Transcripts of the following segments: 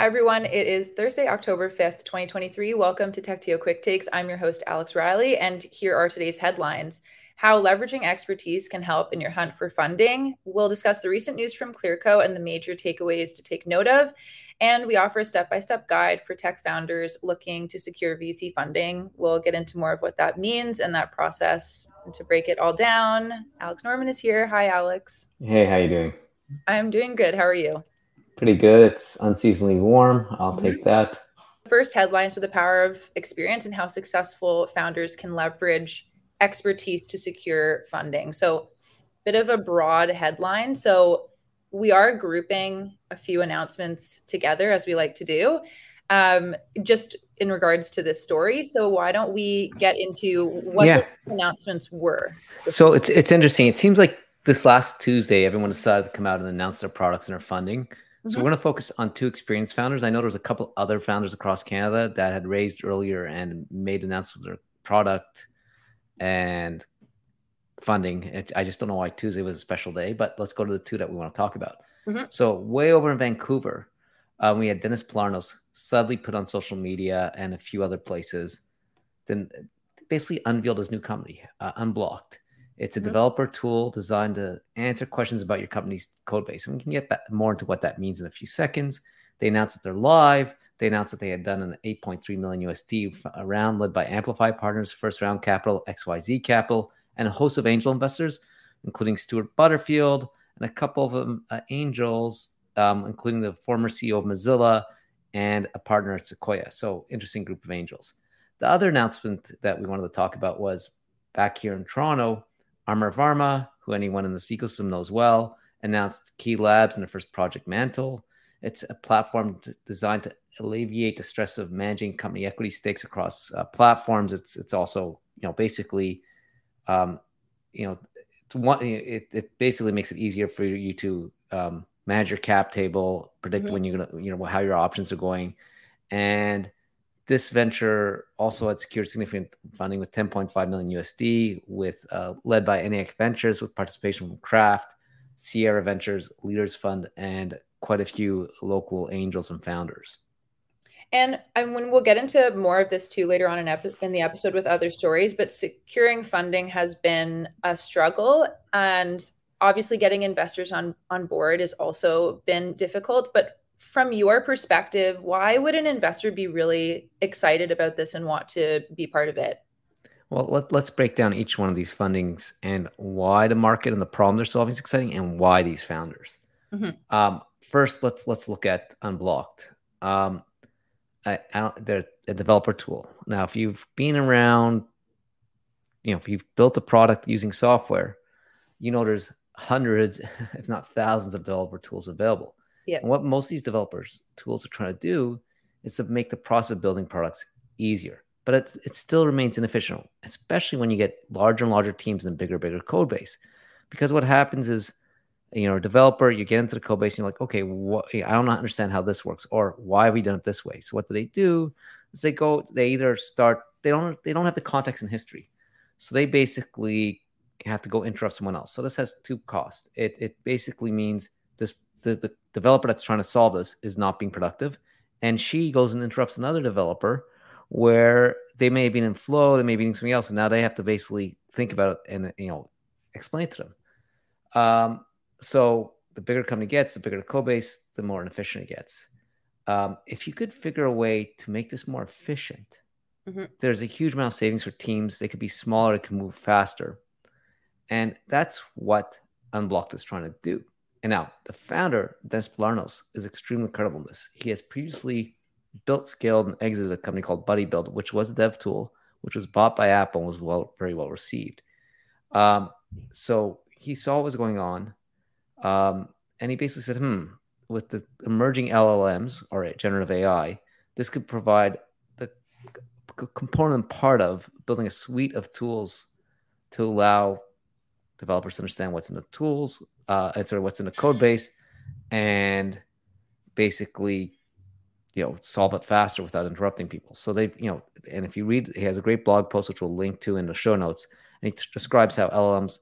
Hi, everyone. It is Thursday, October 5th, 2023. Welcome to TechTO Quick Takes. I'm your host, Alex Reilly, and here are today's headlines How leveraging expertise can help in your hunt for funding. We'll discuss the recent news from Clearco and the major takeaways to take note of. And we offer a step by step guide for tech founders looking to secure VC funding. We'll get into more of what that means and that process. And to break it all down, Alex Norman is here. Hi, Alex. Hey, how you doing? I'm doing good. How are you? Pretty good. It's unseasonably warm. I'll mm-hmm. take that. First headlines for the power of experience and how successful founders can leverage expertise to secure funding. So, bit of a broad headline. So, we are grouping a few announcements together as we like to do, um, just in regards to this story. So, why don't we get into what yeah. the announcements were? So, it's it's interesting. It seems like this last Tuesday, everyone decided to come out and announce their products and their funding. So mm-hmm. we're going to focus on two experienced founders. I know there's a couple other founders across Canada that had raised earlier and made announcements with their product and funding. It, I just don't know why Tuesday was a special day, but let's go to the two that we want to talk about. Mm-hmm. So way over in Vancouver, um, we had Dennis Pilarinos suddenly put on social media and a few other places, then basically unveiled his new company, uh, Unblocked. It's a mm-hmm. developer tool designed to answer questions about your company's code base. And we can get more into what that means in a few seconds. They announced that they're live. They announced that they had done an 8.3 million USD round led by Amplify Partners, First Round Capital, XYZ Capital, and a host of angel investors, including Stuart Butterfield and a couple of um, uh, angels, um, including the former CEO of Mozilla and a partner at Sequoia. So, interesting group of angels. The other announcement that we wanted to talk about was back here in Toronto Amar Varma, who anyone in this ecosystem knows well, announced Key Labs and the first Project Mantle. It's a platform designed to alleviate the stress of managing company equity stakes across uh, platforms. It's it's also you know basically, um, you know, one, it it basically makes it easier for you to um, manage your cap table, predict mm-hmm. when you're gonna you know how your options are going, and this venture also had secured significant funding with 10.5 million USD, with uh, led by NAX Ventures, with participation from Kraft, Sierra Ventures, Leaders Fund, and quite a few local angels and founders. And, and when we'll get into more of this too later on in, epi- in the episode with other stories, but securing funding has been a struggle, and obviously getting investors on on board has also been difficult. But from your perspective, why would an investor be really excited about this and want to be part of it? Well, let, us break down each one of these fundings and why the market and the problem they're solving is exciting, and why these founders. Mm-hmm. Um, first, let's let's look at Unblocked. Um, I, I they're a developer tool. Now, if you've been around, you know, if you've built a product using software, you know there's hundreds, if not thousands, of developer tools available. Yeah. And what most of these developers tools are trying to do is to make the process of building products easier. But it, it still remains inefficient, especially when you get larger and larger teams and bigger, bigger code base. Because what happens is, you know, a developer, you get into the code base and you're like, okay, I don't understand how this works, or why have we done it this way? So what do they do? Is they go, they either start, they don't, they don't have the context and history, so they basically have to go interrupt someone else. So this has two costs. It it basically means this the, the developer that's trying to solve this is not being productive. And she goes and interrupts another developer where they may have been in flow, they may be doing something else, and now they have to basically think about it and you know explain it to them. Um, so the bigger company gets, the bigger the code base, the more inefficient it gets. Um, if you could figure a way to make this more efficient, mm-hmm. there's a huge amount of savings for teams. They could be smaller, they can move faster. And that's what Unblocked is trying to do. And now the founder, Dennis Pilarinos, is extremely credible in this. He has previously built, scaled, and exited a company called Buddybuild, which was a dev tool, which was bought by Apple and was well, very well received. Um, so he saw what was going on, um, and he basically said, "Hmm, with the emerging LLMs or generative AI, this could provide the component part of building a suite of tools to allow developers to understand what's in the tools, uh, and sort of what's in the code base, and basically, you know, solve it faster without interrupting people. So they, you know, and if you read, he has a great blog post which we'll link to in the show notes, and he t- describes how LLMs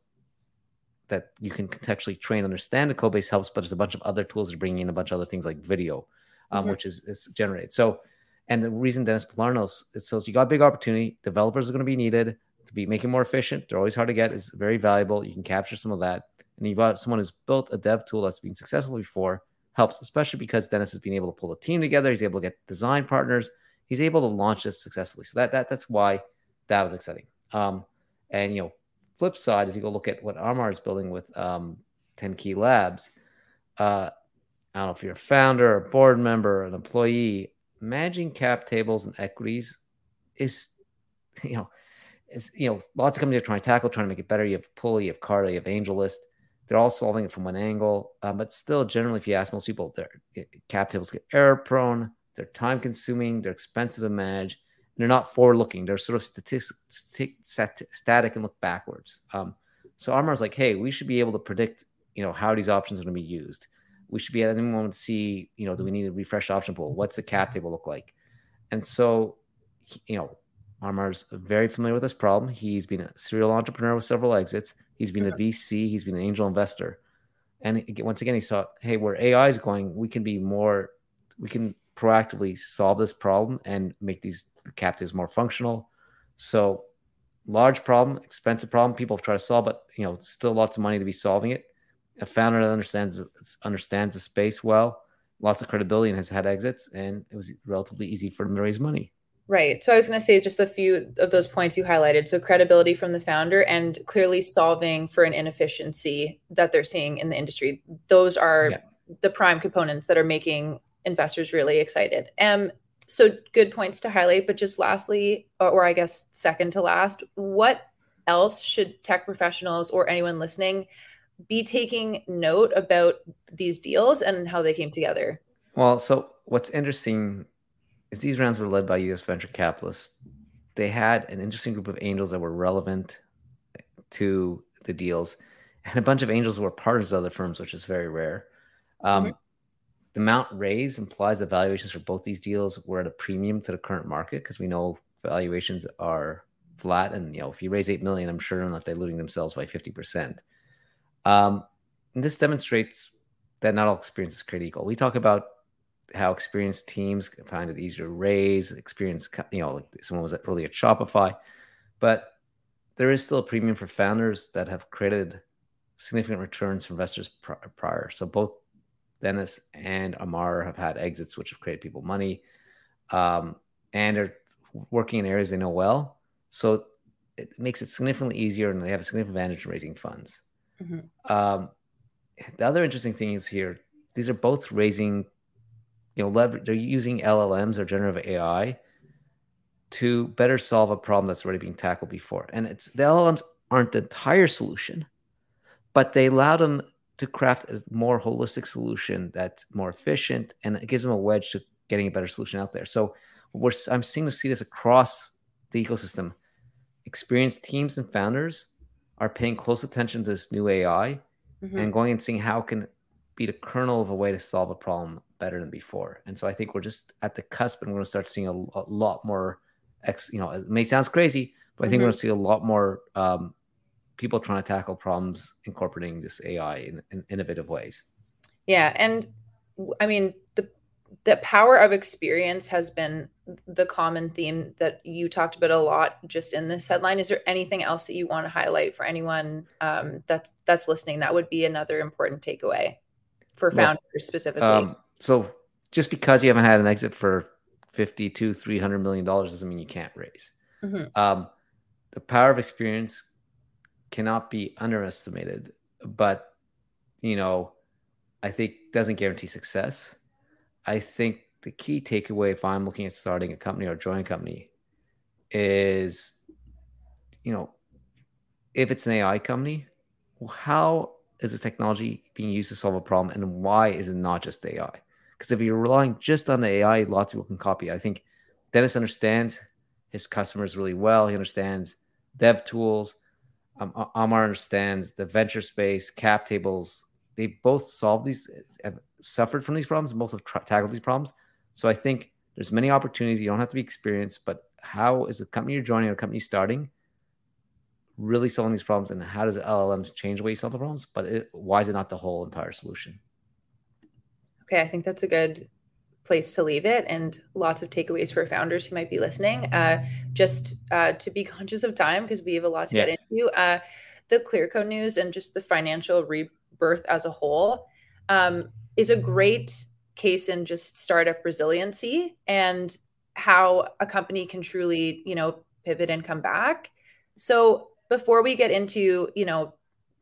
that you can contextually train, understand the code base helps, but there's a bunch of other tools are bringing in a bunch of other things like video, um, mm-hmm. which is, is generated. So, and the reason Dennis Pilarinos it says you got a big opportunity. Developers are going to be needed to be making more efficient. They're always hard to get. It's very valuable. You can capture some of that. And you've got someone who's built a dev tool that's been successful before helps, especially because Dennis has been able to pull a team together. He's able to get design partners. He's able to launch this successfully. So that, that that's why that was exciting. Um, and you know, flip side is you go look at what Amar is building with um, 10 Key Labs. Uh, I don't know if you're a founder, a board member, an employee, managing cap tables and equities is, you know, is you know, lots of companies are trying to tackle, trying to make it better. You have Pulley, you have Carta, you have AngelList. They're all solving it from one angle, um, but still, generally, if you ask most people, their cap tables get error prone, they're time consuming, they're expensive to manage, they're not forward looking. They're sort of statistic, static and look backwards. Um, so Amar is like, hey, we should be able to predict, you know, how these options are going to be used. We should be at any moment to see, you know, do we need a refresh option pool? What's the cap table look like? And so, you know, Amar's very familiar with this problem. He's been a serial entrepreneur with several exits. He's been a VC. He's been an angel investor. And once again, he saw, hey, where AI is going, we can be more, we can proactively solve this problem and make these captives more functional. So large problem, expensive problem. People have tried to solve, but you know, still lots of money to be solving it. A founder that understands understands the space well, lots of credibility, and has had exits, and it was relatively easy for them to raise money. Right. So I was going to say just a few of those points you highlighted. So credibility from the founder and clearly solving for an inefficiency that they're seeing in the industry. Those are yeah. the prime components that are making investors really excited. Um, so good points to highlight. But just lastly, or I guess second to last, what else should tech professionals or anyone listening be taking note about these deals and how they came together? Well, so what's interesting is these rounds were led by U.S. venture capitalists. They had an interesting group of angels that were relevant to the deals, and a bunch of angels were partners of other firms, which is very rare. Um, mm-hmm the amount raised implies that valuations for both these deals were at a premium to the current market because we know valuations are flat and you know if you raise 8 million i'm sure they're not diluting themselves by 50% um, and this demonstrates that not all experience is created equal we talk about how experienced teams find it easier to raise experience you know like someone was early at shopify but there is still a premium for founders that have created significant returns for investors prior so both Dennis and Amar have had exits which have created people money um, and are working in areas they know well. So it makes it significantly easier and they have a significant advantage in raising funds. Mm-hmm. Um, the other interesting thing is here, these are both raising, you know, leverage, they're using LLMs or generative AI to better solve a problem that's already being tackled before. And it's the LLMs aren't the entire solution, but they allow them to craft a more holistic solution that's more efficient and it gives them a wedge to getting a better solution out there. So we're I'm seeing to see this across the ecosystem. Experienced teams and founders are paying close attention to this new AI mm-hmm. and going and seeing how can be the kernel of a way to solve a problem better than before. And so I think we're just at the cusp and we're going to start seeing a, a lot more Ex, you know, it may sound crazy, but I think mm-hmm. we're going to see a lot more um, people trying to tackle problems incorporating this AI in, in innovative ways. Yeah, and I mean the the power of experience has been the common theme that you talked about a lot just in this headline. Is there anything else that you want to highlight for anyone um, that's that's listening? That would be another important takeaway for founders well, specifically. Um, so just because you haven't had an exit for 50 to 300 million dollars doesn't mean you can't raise. Mm-hmm. Um, the power of experience cannot be underestimated, but you know, I think doesn't guarantee success. I think the key takeaway if I'm looking at starting a company or joining a company is, you know, if it's an AI company, how is the technology being used to solve a problem and why is it not just AI? Because if you're relying just on the AI, lots of people can copy. I think Dennis understands his customers really well. He understands dev tools um, Amar understands the venture space, cap tables. They both solve these, have suffered from these problems, both have tra- tackled these problems. So I think there's many opportunities. You don't have to be experienced, but how is the company you're joining or company starting really solving these problems, and how does LLMs change the way you solve the problems? But it, why is it not the whole entire solution? Okay, I think that's a good place to leave it and lots of takeaways for founders who might be listening. Uh, just uh, to be conscious of time because we have a lot to yeah. get into. Uh, the Clearco news and just the financial rebirth as a whole um, is a great case in just startup resiliency and how a company can truly, you know, pivot and come back. So before we get into, you know,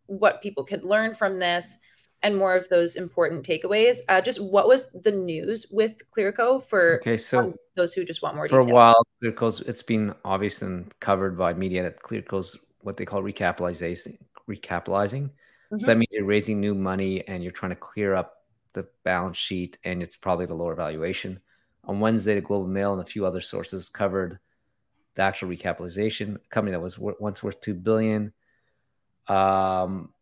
what people could learn from this and more of those important takeaways, uh, just what was the news with Clearco for okay, so those who just want more for detail. a while, Clearco's it's been obvious and covered by media that Clearco's what they call recapitalization, recapitalizing. Mm-hmm. So that means you're raising new money and you're trying to clear up the balance sheet, and it's probably the lower valuation. On Wednesday, the Globe Mail and a few other sources covered the actual recapitalization. A company that was once worth two billion um,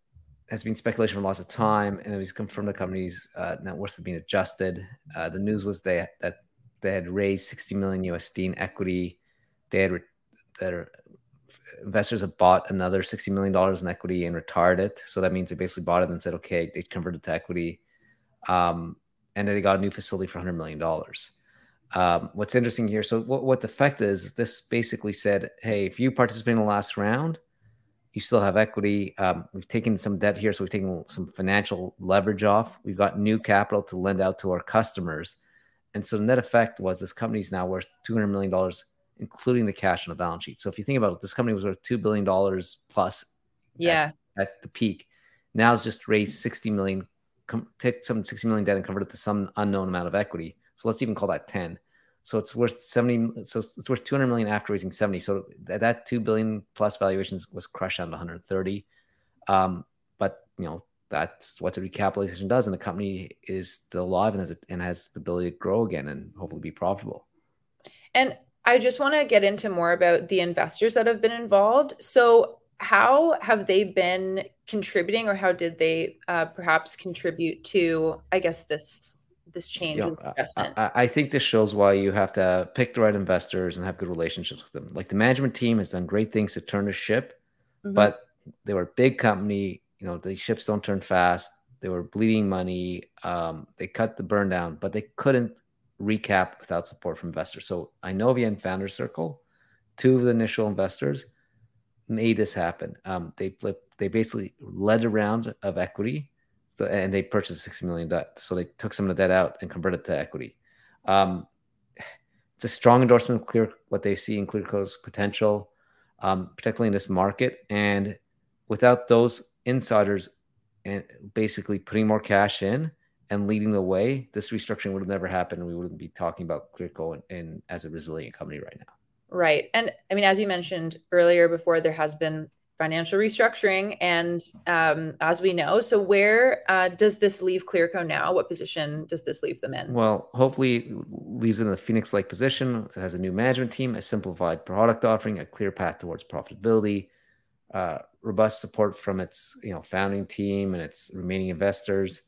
has been speculation for lots of time, and it was confirmed the company's uh, net worth had been adjusted. Uh, the news was they, that they had raised 60 million USD in equity. They had re- their investors have bought another 60 million dollars in equity and retired it. So that means they basically bought it and said, okay, they converted to equity, um, and then they got a new facility for 100 million dollars. Um, what's interesting here, so what, what the effect is, this basically said, hey, if you participate in the last round, you still have equity. Um, we've taken some debt here, so we've taken some financial leverage off. We've got new capital to lend out to our customers. And so the net effect was this company is now worth $200 million, including the cash on the balance sheet. So if you think about it, this company was worth $2 billion plus yeah. at, at the peak. Now it's just raised 60 million, com- take some 60 million debt and convert it to some unknown amount of equity. So let's even call that 10. So it's worth 70. So it's worth 200 million after raising 70. So that, that 2 billion plus valuations was crushed down to 130. Um, but you know, that's what a recapitalization does. And the company is still alive and has, and has the ability to grow again and hopefully be profitable. And I just want to get into more about the investors that have been involved. So how have they been contributing or how did they uh, perhaps contribute to, I guess, this this change you know, investment? I, I, think this shows why you have to pick the right investors and have good relationships with them. Like the management team has done great things to turn the ship, mm-hmm. but they were a big company. You know, the ships don't turn fast. They were bleeding money. Um, they cut the burn down, but they couldn't recap without support from investors. So Inovia and Founder Circle, two of the initial investors, made this happen. Um, they they basically led a round of equity so, and they purchased 60 million debt. So they took some of the debt out and converted it to equity. Um, it's a strong endorsement of clear what they see in Clearco's potential, um, particularly in this market. And without those insiders and basically putting more cash in and leading the way, this restructuring would have never happened. And we wouldn't be talking about Clearco in, as a resilient company right now. Right. And I mean, as you mentioned earlier before, there has been financial restructuring. And um, as we know, so where uh, does this leave Clearco now? What position does this leave them in? Well, hopefully, leaves it in a Phoenix like position. It has a new management team, a simplified product offering, a clear path towards profitability. Uh, robust support from its you know founding team and its remaining investors.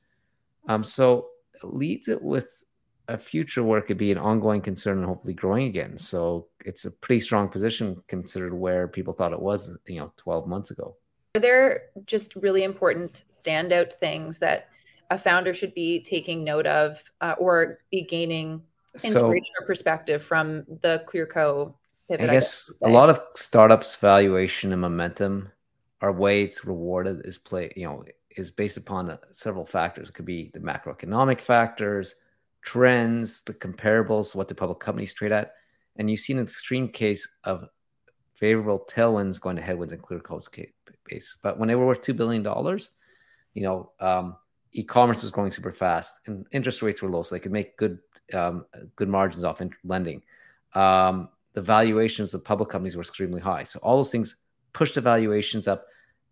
Um, so leads it with a future where it could be an ongoing concern and hopefully growing again. So it's a pretty strong position considered where people thought it was, you know, 12 months ago. Are there just really important standout things that a founder should be taking note of uh, or be gaining inspiration so, or perspective from the Clearco pivot? I guess I a lot of startups valuation and momentum are way it's rewarded is play, you know, is based upon several factors. It could be the macroeconomic factors, trends, the comparables, what the public companies trade at. And you see an extreme case of favorable tailwinds going to headwinds in Clearco's case. But when they were worth $2 billion, you know, um, e-commerce was growing super fast and interest rates were low. So they could make good, um, good margins off in lending. Um, the valuations of public companies were extremely high. So all those things pushed the valuations up,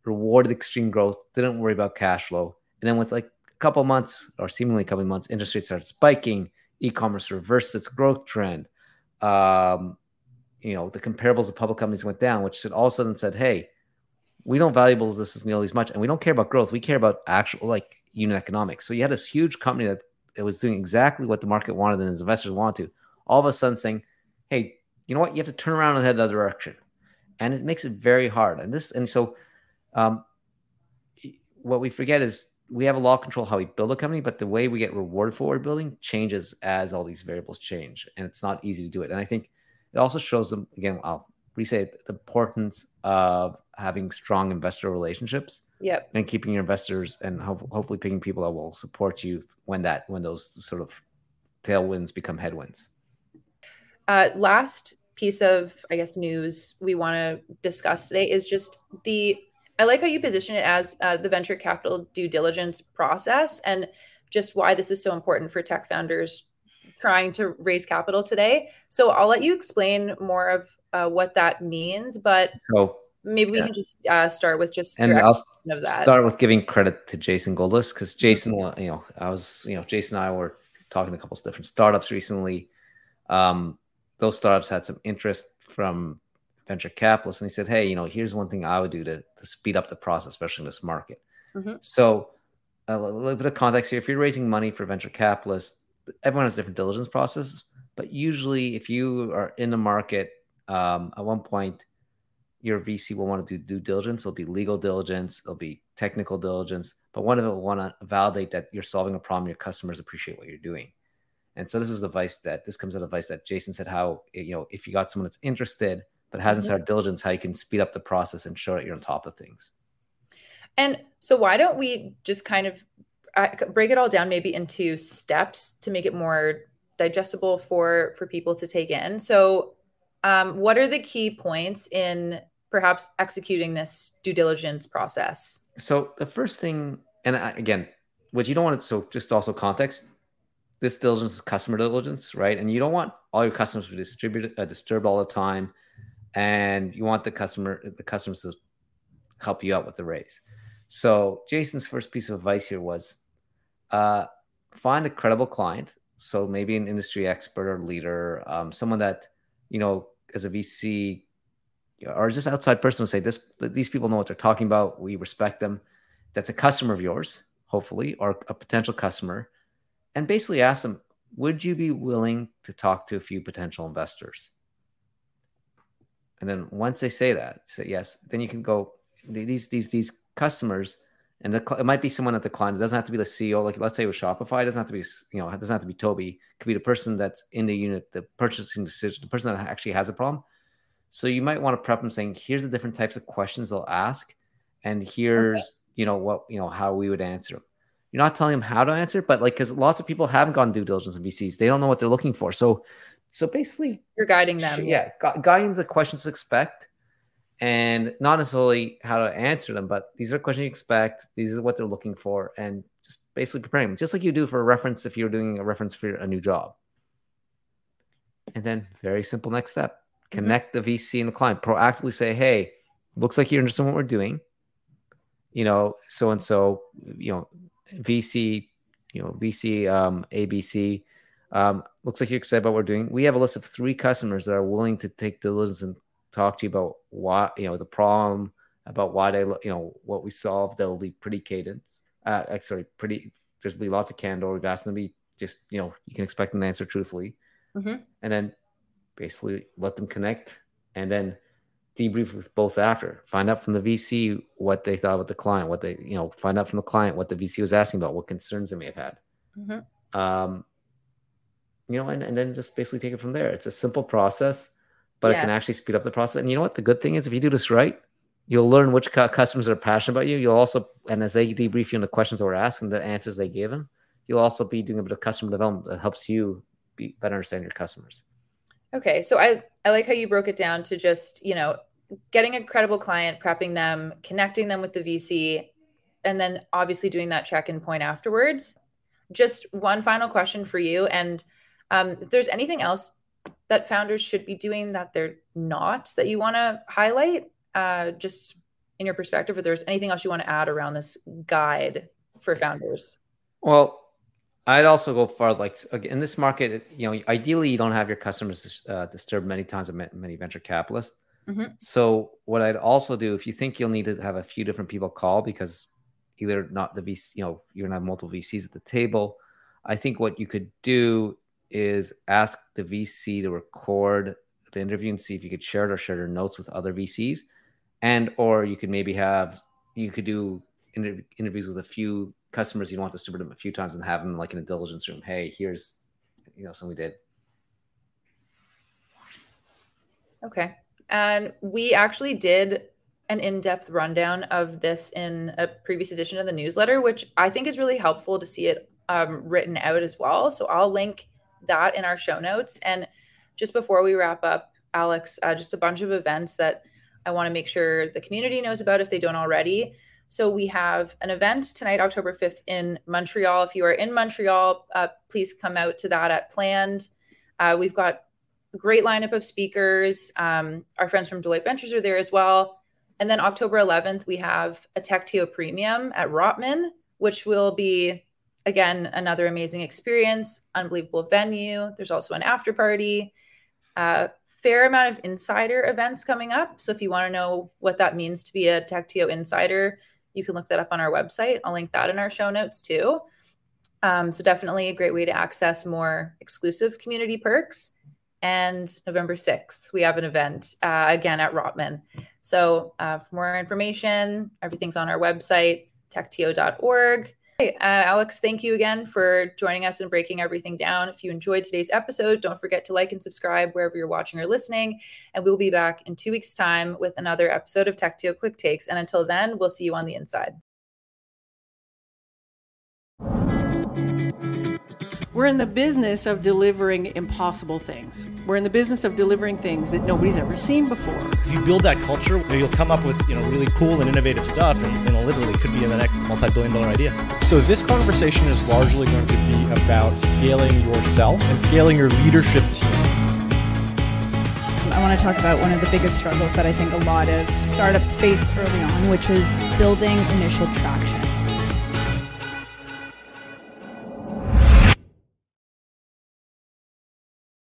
rewarded extreme growth, didn't worry about cash flow. And then with like couple months or seemingly couple months, interest rates started spiking. E-commerce reversed its growth trend. Um, you know, the comparables of public companies went down, which all of a sudden said, "Hey, we don't value this as nearly as much, and we don't care about growth. We care about actual like unit economics." So you had this huge company that it was doing exactly what the market wanted and investors wanted to. All of a sudden, saying, "Hey, you know what? You have to turn around and head the other direction," and it makes it very hard. And this, and so, um, what we forget is we have a lot of control how we build a company, but the way we get rewarded for what we're building changes as all these variables change, and it's not easy to do it. And I think it also shows them again. I'll re-say the importance of having strong investor relationships. Yep. And keeping your investors and ho- hopefully picking people that will support you when that when those sort of tailwinds become headwinds. Uh, last piece of I guess news we want to discuss today is just the I like how you position it as uh, the venture capital due diligence process and just why this is so important for tech founders trying to raise capital today. So I'll let you explain more of uh, what that means, but so, maybe we yeah. can just uh, start with just and I'll of that. Start with giving credit to Jason Goldlist because Jason, mm-hmm. you know, I was, you know, Jason and I were talking to a couple of different startups recently. Um, those startups had some interest from venture capitalists, and he said, "Hey, you know, here's one thing I would do to, to speed up the process, especially in this market." Mm-hmm. So, a little bit of context here: if you're raising money for venture capitalists, everyone has different diligence processes, but usually, if you are in the market, um, at one point, your VC will want to do due diligence. It'll be legal diligence, it'll be technical diligence, but one of it will want to validate that you're solving a problem your customers appreciate what you're doing. And so this is advice that this comes out of advice that Jason said how you know if you got someone that's interested but hasn't mm-hmm. started diligence, how you can speed up the process and show that you're on top of things. And so why don't we just kind of uh, break it all down maybe into steps to make it more digestible for for people to take in. So um, what are the key points in perhaps executing this due diligence process? So the first thing, and again, what you don't want to, so just also context, this diligence is customer diligence, right? And you don't want all your customers to be distributed, uh, disturbed all the time, and you want the customer, the customers to help you out with the raise. So Jason's first piece of advice here was uh, find a credible client. So maybe an industry expert or leader, um, someone that you know as a VC or just outside person would say this these people know what they're talking about. We respect them. That's a customer of yours, hopefully, or a potential customer and basically ask them, would you be willing to talk to a few potential investors? And then once they say that, say yes, then you can go these these these customers, and the, it might be someone at the client. It doesn't have to be the CEO. Like let's say with Shopify, it doesn't have to be you know it doesn't have to be Tobi. It could be the person that's in the unit, the purchasing decision, the person that actually has a problem. So you might want to prep them saying, here's the different types of questions they'll ask, and here's okay. you know what you know how we would answer them. You're not telling them how to answer, but like because lots of people haven't gone due diligence in VCs, they don't know what they're looking for. So, so basically, you're guiding them. Yeah, gu- guiding the questions to expect, and not necessarily how to answer them, but these are questions you expect. These are what they're looking for, and just basically preparing them, just like you do for a reference if you're doing a reference for a new job. And then, very simple next step: mm-hmm. connect mm-hmm. the VC and the client. Proactively say, "Hey, looks like you're interested in what we're doing." You know, so and so. You know VC, you know, VC, um, ABC. Um, looks like you're excited about what we're doing. We have a list of three customers that are willing to take diligence and talk to you about why, you know, the problem, about why they, you know, what we solved. There'll be pretty cadence. Uh, sorry, pretty. There's be lots of candor. We've asked them to be just, you know, you can expect them to answer truthfully, mm-hmm. and then basically let them connect, and then debrief with both after. Find out from the VC what they thought about the client, what they, you know, find out from the client what the VC was asking about, what concerns they may have had. Mm-hmm. Um, you know, and, and then just basically take it from there. It's a simple process, but yeah. it can actually speed up the process. And you know what? The good thing is if you do this right, you'll learn which customers are passionate about you. You'll also, and as they debrief you on the questions that we're asking, the answers they gave them, you'll also be doing a bit of customer development that helps you be better understand your customers. Okay, so I I like how you broke it down to just you know getting a credible client, prepping them, connecting them with the VC, and then obviously doing that check in point afterwards. Just one final question for you, and um, if there's anything else that founders should be doing that they're not that you want to highlight, uh, just in your perspective, or there's anything else you want to add around this guide for founders? Well, I'd also go far like in this market, you know, ideally you don't have your customers uh, disturbed many times with many venture capitalists. Mm-hmm. So what I'd also do, if you think you'll need to have a few different people call because either not the VC, you know, you're gonna have multiple VCs at the table. I think what you could do is ask the VC to record the interview and see if you could share it or share their notes with other VCs, and or you could maybe have you could do inter- interviews with a few customers you want to super them a few times and have them like in a diligence room. Hey, here's you know something we did. Okay. And we actually did an in-depth rundown of this in a previous edition of the newsletter, which I think is really helpful to see it um, written out as well. So I'll link that in our show notes. And just before we wrap up, Alex, uh, just a bunch of events that I want to make sure the community knows about if they don't already. So we have an event tonight, October 5th in Montreal. If you are in Montreal, uh, please come out to that at Planned. Uh, we've got a great lineup of speakers. Um, our friends from Deloitte Ventures are there as well. And then October 11th, we have a TechTO Premium at Rotman, which will be, again, another amazing experience, unbelievable venue. There's also an after party. Uh, fair amount of insider events coming up. So if you want to know what that means to be a TechTO insider, you can look that up on our website. I'll link that in our show notes too. Um, so definitely a great way to access more exclusive community perks. And November 6th, we have an event uh, again at Rotman. So uh, for more information, everything's on our website, techtO.org. Uh, Alex, thank you again for joining us and breaking everything down. If you enjoyed today's episode, don't forget to like and subscribe wherever you're watching or listening. And we'll be back in two weeks' time with another episode of TechTO Quick Takes. And until then, we'll see you on the inside. We're in the business of delivering impossible things. We're in the business of delivering things that nobody's ever seen before. If you build that culture, you'll come up with you know really cool and innovative stuff, and you know, literally could be the next multi-billion-dollar idea. So this conversation is largely going to be about scaling yourself and scaling your leadership team. I want to talk about one of the biggest struggles that I think a lot of startups face early on, which is building initial traction